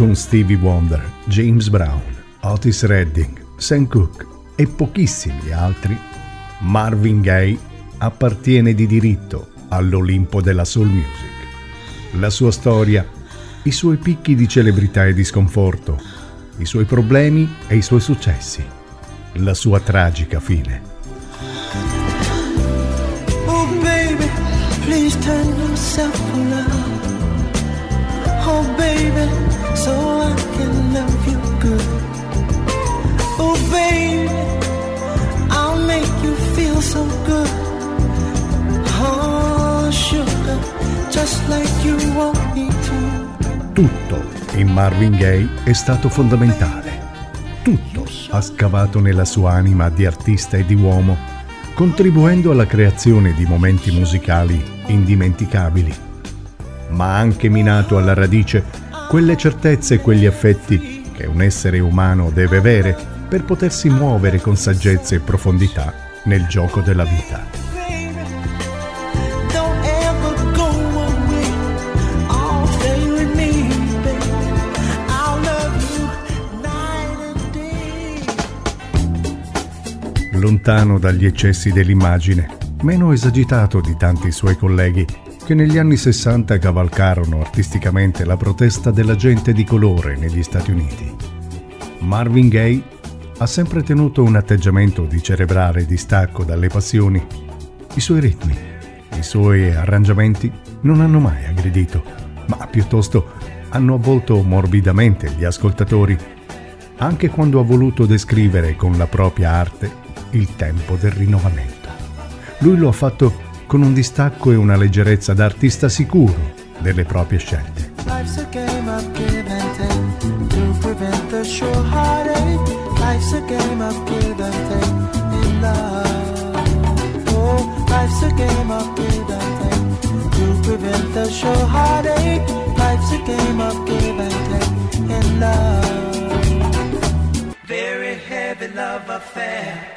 con Stevie Wonder, James Brown, Otis Redding, Sam Cooke e pochissimi altri, Marvin Gaye appartiene di diritto all'Olimpo della soul music. La sua storia, i suoi picchi di celebrità e di sconforto, i suoi problemi e i suoi successi, la sua tragica fine. Oh baby, Tutto in Marvin Gaye è stato fondamentale. Tutto ha scavato nella sua anima di artista e di uomo, contribuendo alla creazione di momenti musicali indimenticabili, ma ha anche minato alla radice quelle certezze e quegli affetti che un essere umano deve avere per potersi muovere con saggezza e profondità nel gioco della vita. Lontano dagli eccessi dell'immagine, meno esagitato di tanti suoi colleghi che negli anni 60 cavalcarono artisticamente la protesta della gente di colore negli Stati Uniti. Marvin Gaye ha sempre tenuto un atteggiamento di cerebrale distacco dalle passioni. I suoi ritmi, i suoi arrangiamenti non hanno mai aggredito, ma piuttosto hanno avvolto morbidamente gli ascoltatori anche quando ha voluto descrivere con la propria arte il tempo del rinnovamento. Lui lo ha fatto con un distacco e una leggerezza da artista sicuro delle proprie scelte. Life's a game of give and take to prevent the sure heartache. Life's a game of give. Oh, to prevent the sure heartache. Life's a game of give and in love. Heavy love affair.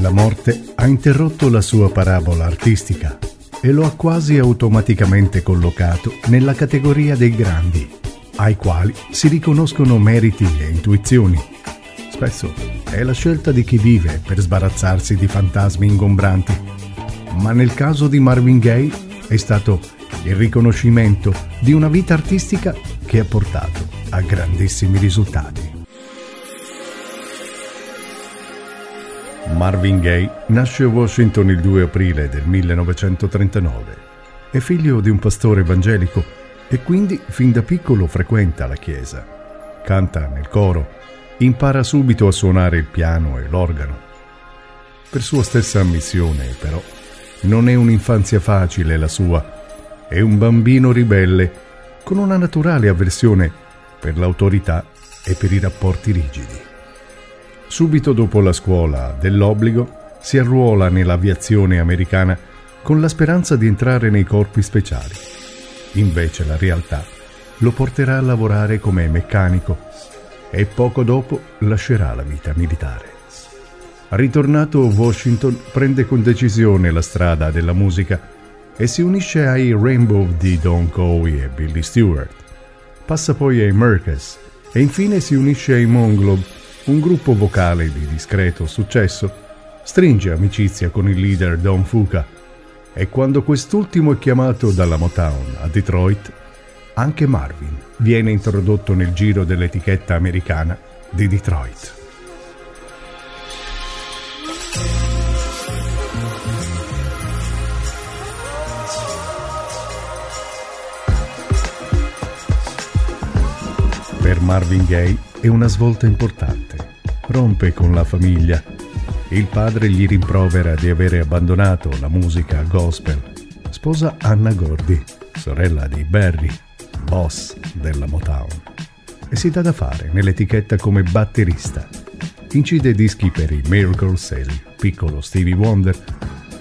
La morte ha interrotto la sua parabola artistica e lo ha quasi automaticamente collocato nella categoria dei grandi, ai quali si riconoscono meriti e intuizioni. Spesso è la scelta di chi vive per sbarazzarsi di fantasmi ingombranti, ma nel caso di Marvin Gaye è stato il riconoscimento di una vita artistica che ha portato a grandissimi risultati. Marvin Gaye nasce a Washington il 2 aprile del 1939. È figlio di un pastore evangelico e quindi fin da piccolo frequenta la chiesa. Canta nel coro, impara subito a suonare il piano e l'organo. Per sua stessa ammissione, però, non è un'infanzia facile la sua. È un bambino ribelle con una naturale avversione per l'autorità e per i rapporti rigidi. Subito dopo la scuola dell'obbligo si arruola nell'aviazione americana con la speranza di entrare nei corpi speciali. Invece la realtà lo porterà a lavorare come meccanico e poco dopo lascerà la vita militare. Ritornato a Washington prende con decisione la strada della musica e si unisce ai Rainbow di Don Cowie e Billy Stewart. Passa poi ai Merkes e infine si unisce ai Monglob un gruppo vocale di discreto successo, stringe amicizia con il leader Don Fuca e quando quest'ultimo è chiamato dalla Motown a Detroit, anche Marvin viene introdotto nel giro dell'etichetta americana di Detroit. Marvin Gaye è una svolta importante. Rompe con la famiglia. Il padre gli rimprovera di avere abbandonato la musica gospel. Sposa Anna Gordy, sorella di Barry, boss della Motown. E si dà da fare nell'etichetta come batterista. Incide dischi per i Miracles e il piccolo Stevie Wonder,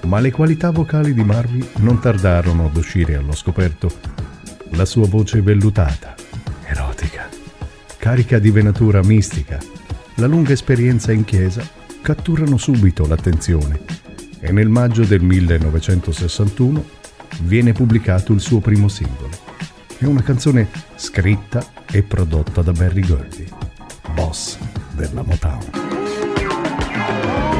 ma le qualità vocali di Marvin non tardarono ad uscire allo scoperto. La sua voce vellutata, carica di venatura mistica, la lunga esperienza in chiesa catturano subito l'attenzione e nel maggio del 1961 viene pubblicato il suo primo singolo. È una canzone scritta e prodotta da Barry Gordy, boss della Motown.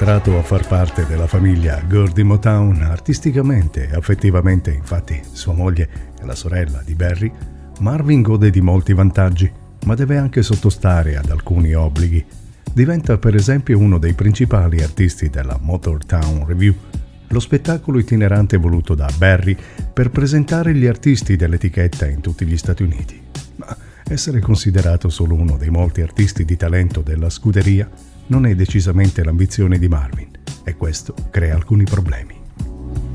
Entrato a far parte della famiglia Gordy Motown artisticamente e affettivamente, infatti sua moglie e la sorella di Barry, Marvin gode di molti vantaggi, ma deve anche sottostare ad alcuni obblighi. Diventa per esempio uno dei principali artisti della Motortown Review, lo spettacolo itinerante voluto da Barry per presentare gli artisti dell'etichetta in tutti gli Stati Uniti. Ma essere considerato solo uno dei molti artisti di talento della scuderia non è decisamente l'ambizione di Marvin e questo crea alcuni problemi.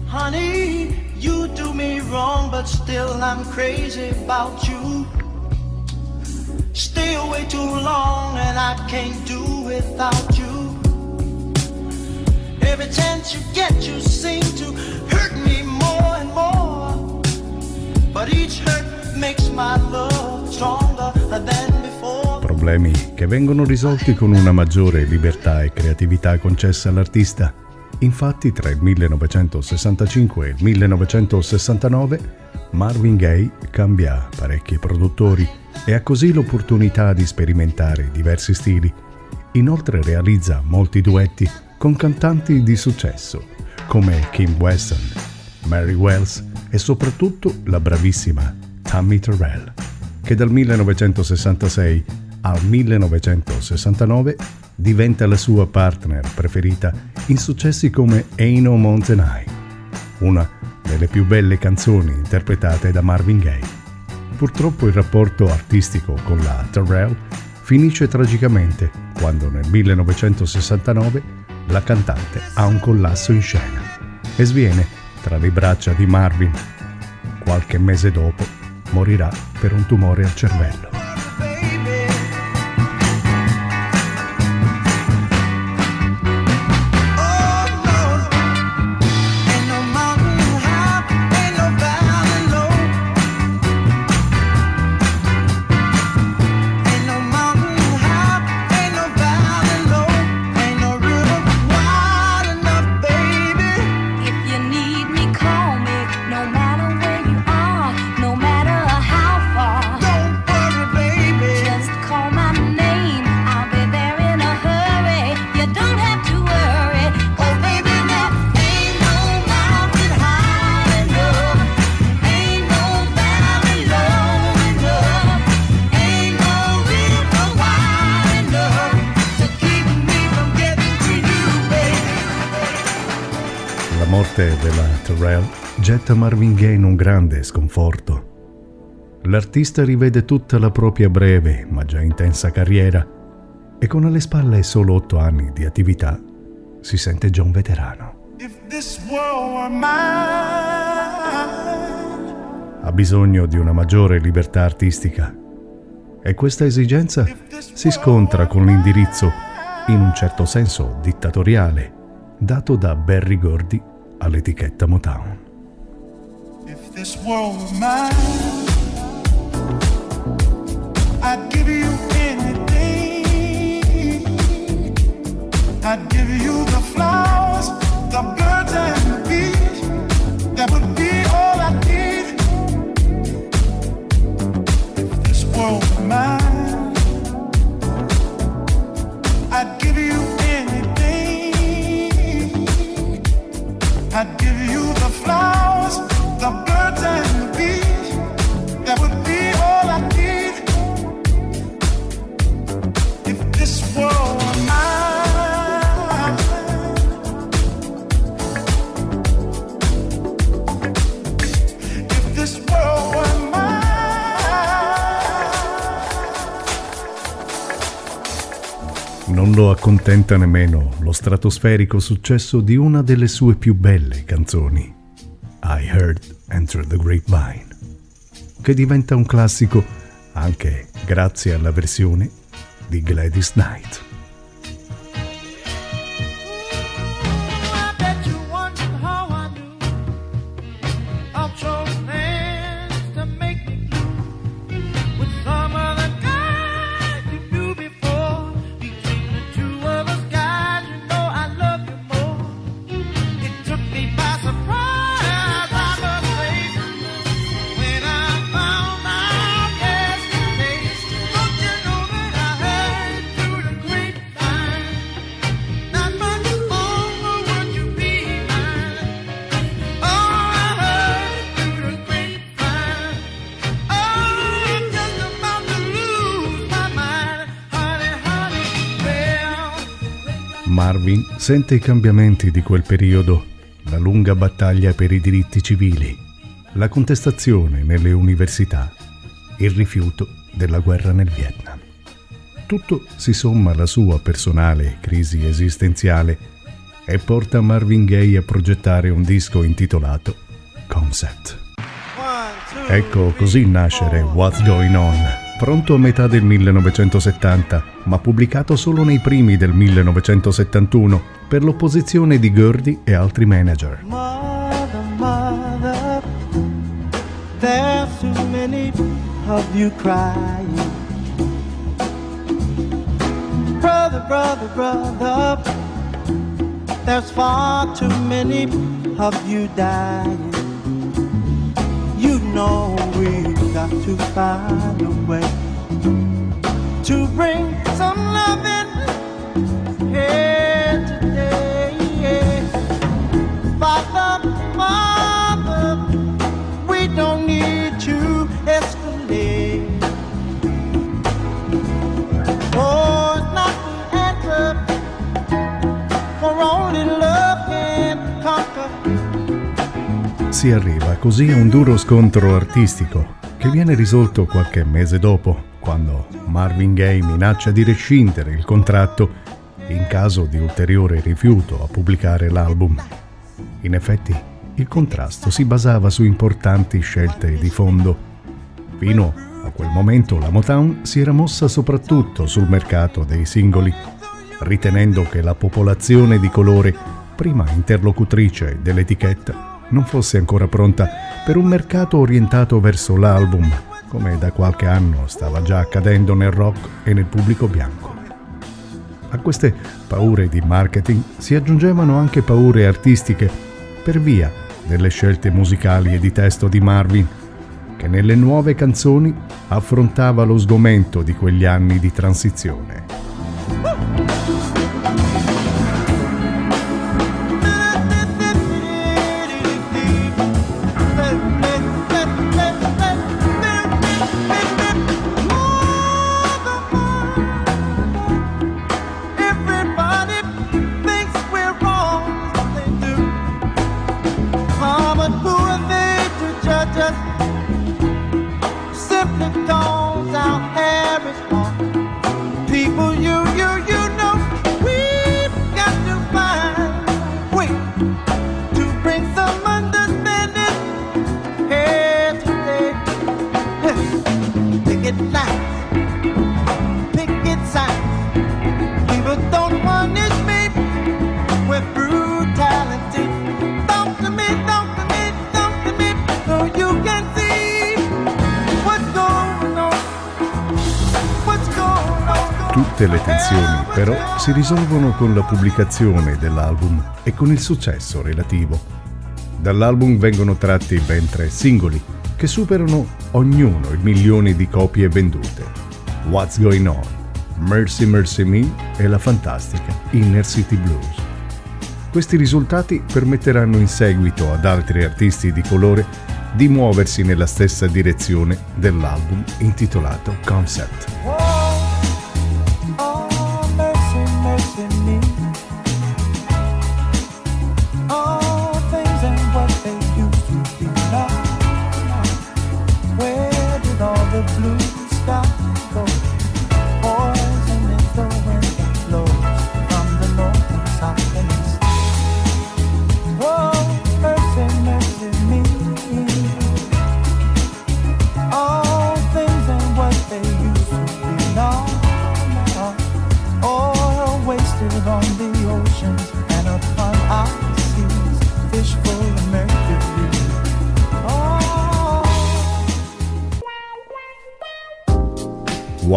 Honey, you do me wrong, but still I'm crazy about you. Stay away too long and I can't do without you. Every chance you get, you seem to hurt me more and more. But each hurt makes my love stronger than problemi che vengono risolti con una maggiore libertà e creatività concessa all'artista. Infatti tra il 1965 e il 1969 Marvin Gaye cambia parecchi produttori e ha così l'opportunità di sperimentare diversi stili. Inoltre realizza molti duetti con cantanti di successo come Kim Weston, Mary Wells e soprattutto la bravissima Tammy Terrell, che dal 1966 al 1969 diventa la sua partner preferita in successi come Ain't No Mountain High, una delle più belle canzoni interpretate da Marvin Gaye. Purtroppo il rapporto artistico con la Terrell finisce tragicamente quando nel 1969 la cantante ha un collasso in scena e sviene tra le braccia di Marvin. Qualche mese dopo morirà per un tumore al cervello. Terrell getta Marvin Gaye in un grande sconforto. L'artista rivede tutta la propria breve ma già intensa carriera e con alle spalle solo otto anni di attività si sente già un veterano. Ha bisogno di una maggiore libertà artistica e questa esigenza si scontra con l'indirizzo, in un certo senso dittatoriale, dato da Barry Gordy all'etichetta Motown. If this world were mine, I'd give you anything. I'd give you the flowers, the birds and the Non lo accontenta nemmeno lo stratosferico successo di una delle sue più belle canzoni, I Heard Enter the Grapevine, che diventa un classico anche grazie alla versione di Gladys Knight. Marvin sente i cambiamenti di quel periodo, la lunga battaglia per i diritti civili, la contestazione nelle università, il rifiuto della guerra nel Vietnam. Tutto si somma alla sua personale crisi esistenziale e porta Marvin Gaye a progettare un disco intitolato Concept. Ecco così nascere What's Going On pronto a metà del 1970, ma pubblicato solo nei primi del 1971 per l'opposizione di Gurdy e altri manager. There's too many of you crying. Brother, brother, brother, there's far too many of you dying. Know we've got to find a way to bring some love in Si arriva così a un duro scontro artistico che viene risolto qualche mese dopo, quando Marvin Gaye minaccia di rescindere il contratto in caso di ulteriore rifiuto a pubblicare l'album. In effetti, il contrasto si basava su importanti scelte di fondo. Fino a quel momento la Motown si era mossa soprattutto sul mercato dei singoli, ritenendo che la popolazione di colore, prima interlocutrice dell'etichetta, non fosse ancora pronta per un mercato orientato verso l'album, come da qualche anno stava già accadendo nel rock e nel pubblico bianco. A queste paure di marketing si aggiungevano anche paure artistiche per via delle scelte musicali e di testo di Marvin, che nelle nuove canzoni affrontava lo sgomento di quegli anni di transizione. Tutte le tensioni però si risolvono con la pubblicazione dell'album e con il successo relativo. Dall'album vengono tratti ben tre singoli che superano ognuno il milione di copie vendute. What's Going On, Mercy Mercy Me e la fantastica Inner City Blues. Questi risultati permetteranno in seguito ad altri artisti di colore di muoversi nella stessa direzione dell'album intitolato Concept.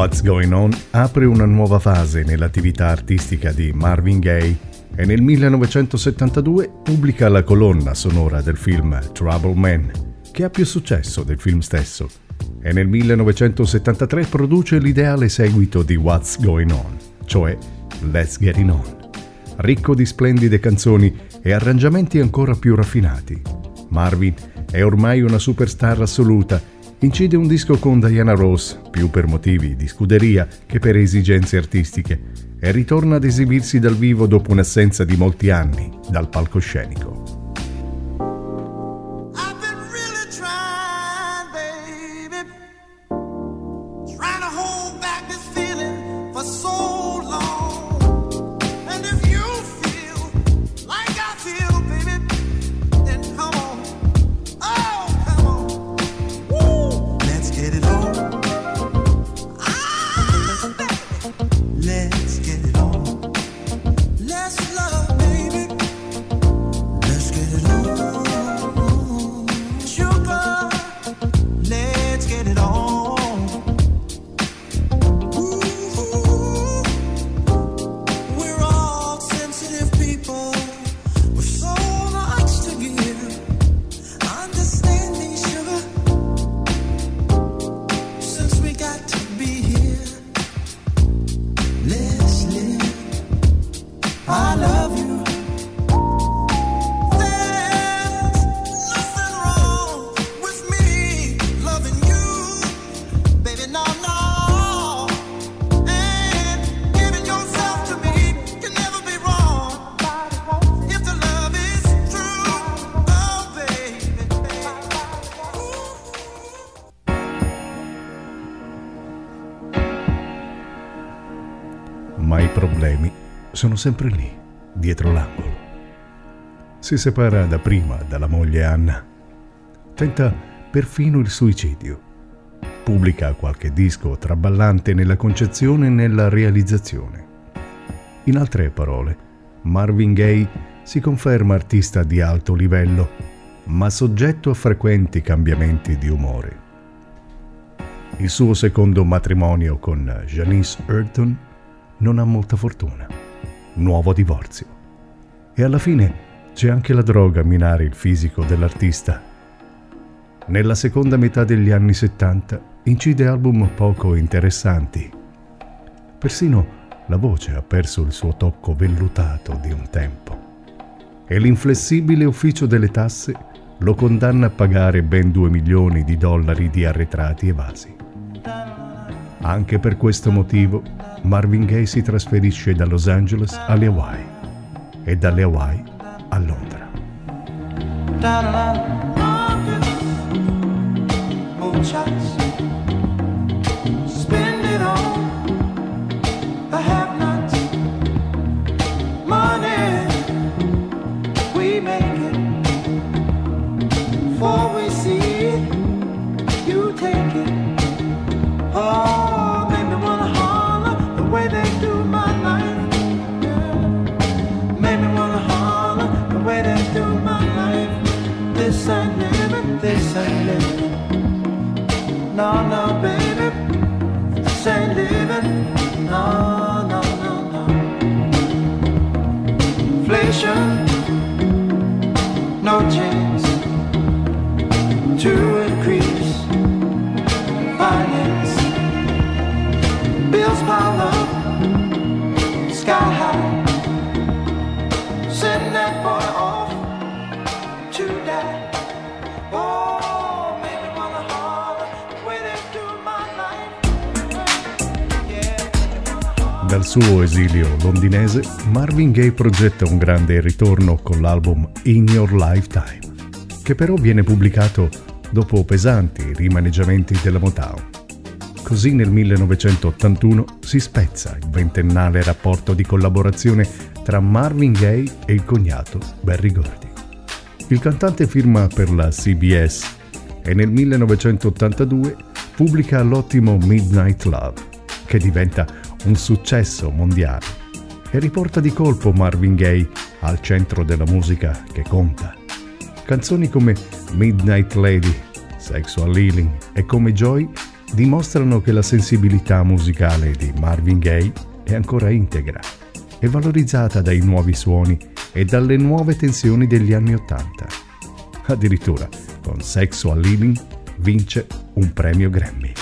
What's Going On apre una nuova fase nell'attività artistica di Marvin Gaye e nel 1972 pubblica la colonna sonora del film Trouble Man, che ha più successo del film stesso, e nel 1973 produce l'ideale seguito di What's Going On, cioè Let's Get It On, ricco di splendide canzoni e arrangiamenti ancora più raffinati. Marvin è ormai una superstar assoluta incide un disco con Diana Ross, più per motivi di scuderia che per esigenze artistiche, e ritorna ad esibirsi dal vivo dopo un'assenza di molti anni dal palcoscenico. Sono sempre lì, dietro l'angolo. Si separa da prima dalla moglie Anna. Tenta perfino il suicidio. Pubblica qualche disco traballante nella concezione e nella realizzazione. In altre parole, Marvin Gaye si conferma artista di alto livello, ma soggetto a frequenti cambiamenti di umore. Il suo secondo matrimonio con Janice Earton non ha molta fortuna nuovo divorzio. E alla fine c'è anche la droga a minare il fisico dell'artista. Nella seconda metà degli anni 70 incide album poco interessanti. Persino la voce ha perso il suo tocco vellutato di un tempo. E l'inflessibile ufficio delle tasse lo condanna a pagare ben 2 milioni di dollari di arretrati evasi. Anche per questo motivo Marvin Gaye si trasferisce da Los Angeles alle Hawaii e dalle Hawaii a Londra. No, no, baby, this ain't living. No, no, no, no. Inflation, no change. Suo esilio londinese, Marvin Gaye progetta un grande ritorno con l'album In Your Lifetime, che però viene pubblicato dopo pesanti rimaneggiamenti della Motown. Così nel 1981 si spezza il ventennale rapporto di collaborazione tra Marvin Gaye e il cognato Barry Gordy. Il cantante firma per la CBS e nel 1982 pubblica l'ottimo Midnight Love, che diventa un successo mondiale e riporta di colpo Marvin Gaye al centro della musica che conta. Canzoni come Midnight Lady, Sexual Healing e come Joy dimostrano che la sensibilità musicale di Marvin Gaye è ancora integra e valorizzata dai nuovi suoni e dalle nuove tensioni degli anni Ottanta. Addirittura, con Sexual Living vince un premio Grammy.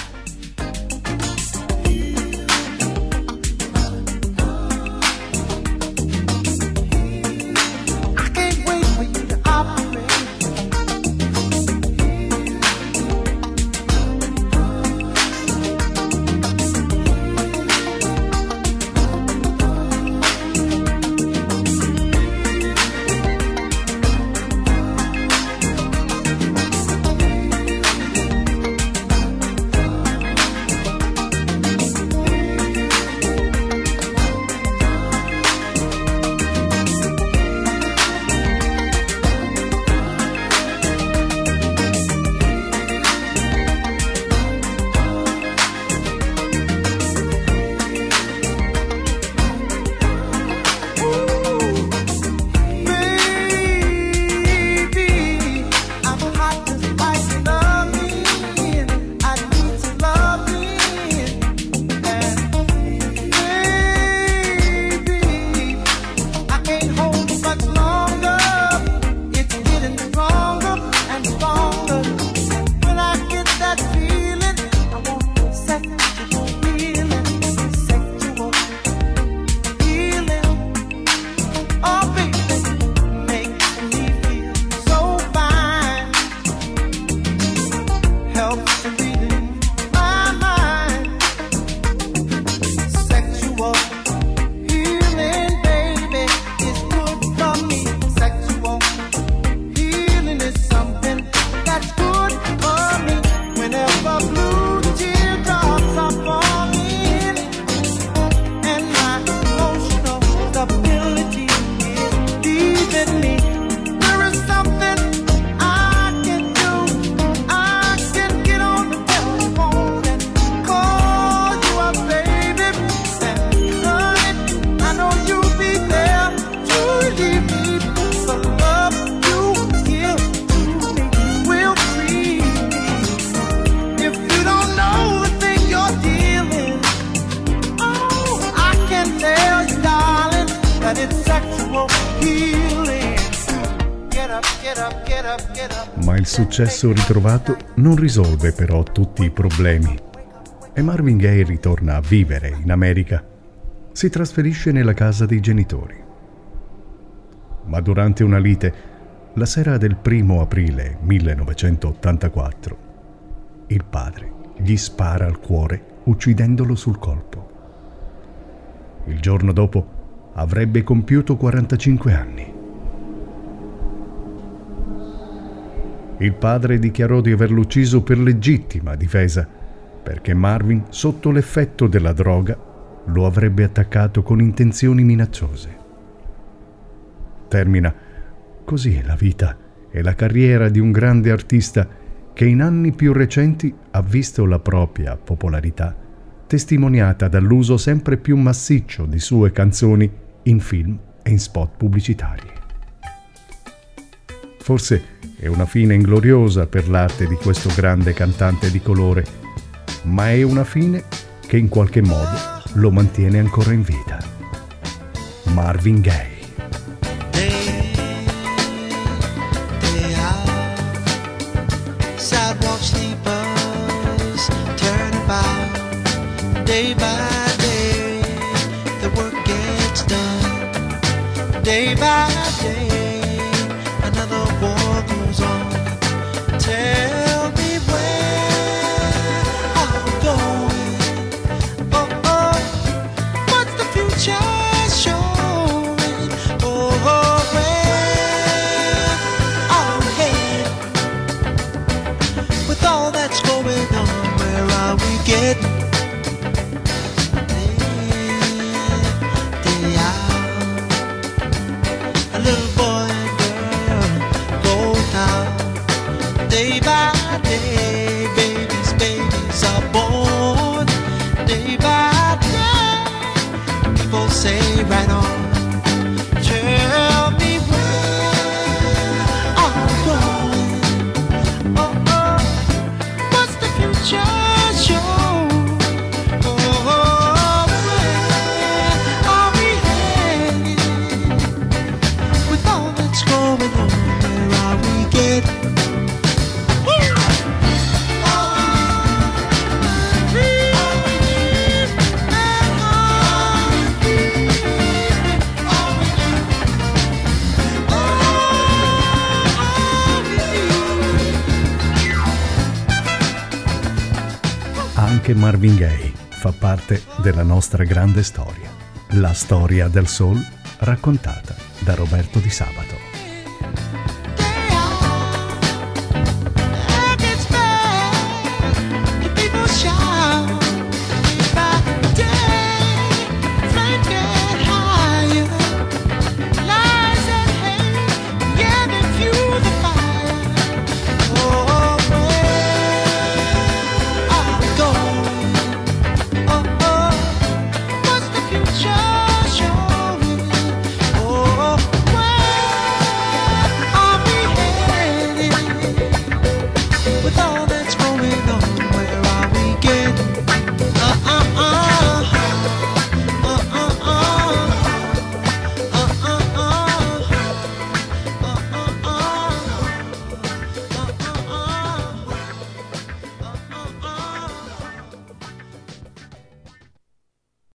Successo ritrovato non risolve però tutti i problemi e Marvin Gaye ritorna a vivere in America. Si trasferisce nella casa dei genitori. Ma durante una lite, la sera del primo aprile 1984, il padre gli spara al cuore uccidendolo sul colpo. Il giorno dopo avrebbe compiuto 45 anni. Il padre dichiarò di averlo ucciso per legittima difesa, perché Marvin, sotto l'effetto della droga, lo avrebbe attaccato con intenzioni minacciose. Termina così la vita e la carriera di un grande artista che in anni più recenti ha visto la propria popolarità testimoniata dall'uso sempre più massiccio di sue canzoni in film e in spot pubblicitari. Forse è una fine ingloriosa per l'arte di questo grande cantante di colore, ma è una fine che in qualche modo lo mantiene ancora in vita. Marvin Gaye. Day by Marvin Gaye fa parte della nostra grande storia. La storia del soul raccontata da Roberto Di Sabato.